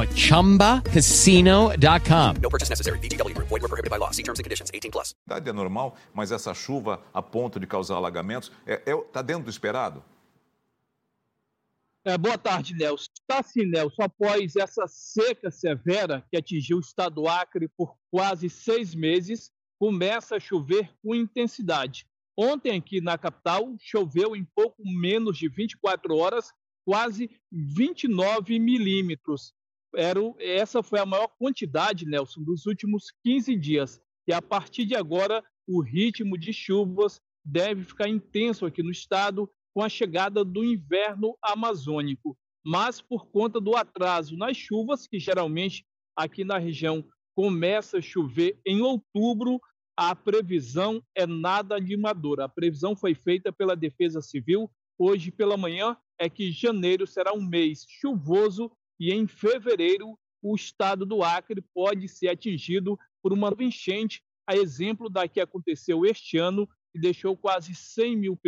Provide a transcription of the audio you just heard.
at ChumbaCasino.com. No purchase necessary. VGW Group. Void were prohibited by law. See terms and conditions. 18 plus. É normal, mas essa chuva a ponto de causar alagamentos, está é, é, tá dentro do esperado? É, boa tarde, Nelson. Está sim, Nelson. Após essa seca severa que atingiu o estado do Acre por quase seis meses, começa a chover com intensidade. Ontem, aqui na capital, choveu em pouco menos de 24 horas, quase 29 milímetros. Era, essa foi a maior quantidade, Nelson, dos últimos 15 dias. E a partir de agora, o ritmo de chuvas deve ficar intenso aqui no estado com a chegada do inverno amazônico. Mas por conta do atraso nas chuvas, que geralmente aqui na região começa a chover em outubro, a previsão é nada animadora. A previsão foi feita pela Defesa Civil hoje pela manhã é que janeiro será um mês chuvoso e em fevereiro o estado do Acre pode ser atingido por uma enchente, a exemplo da que aconteceu este ano e deixou quase 100 mil pessoas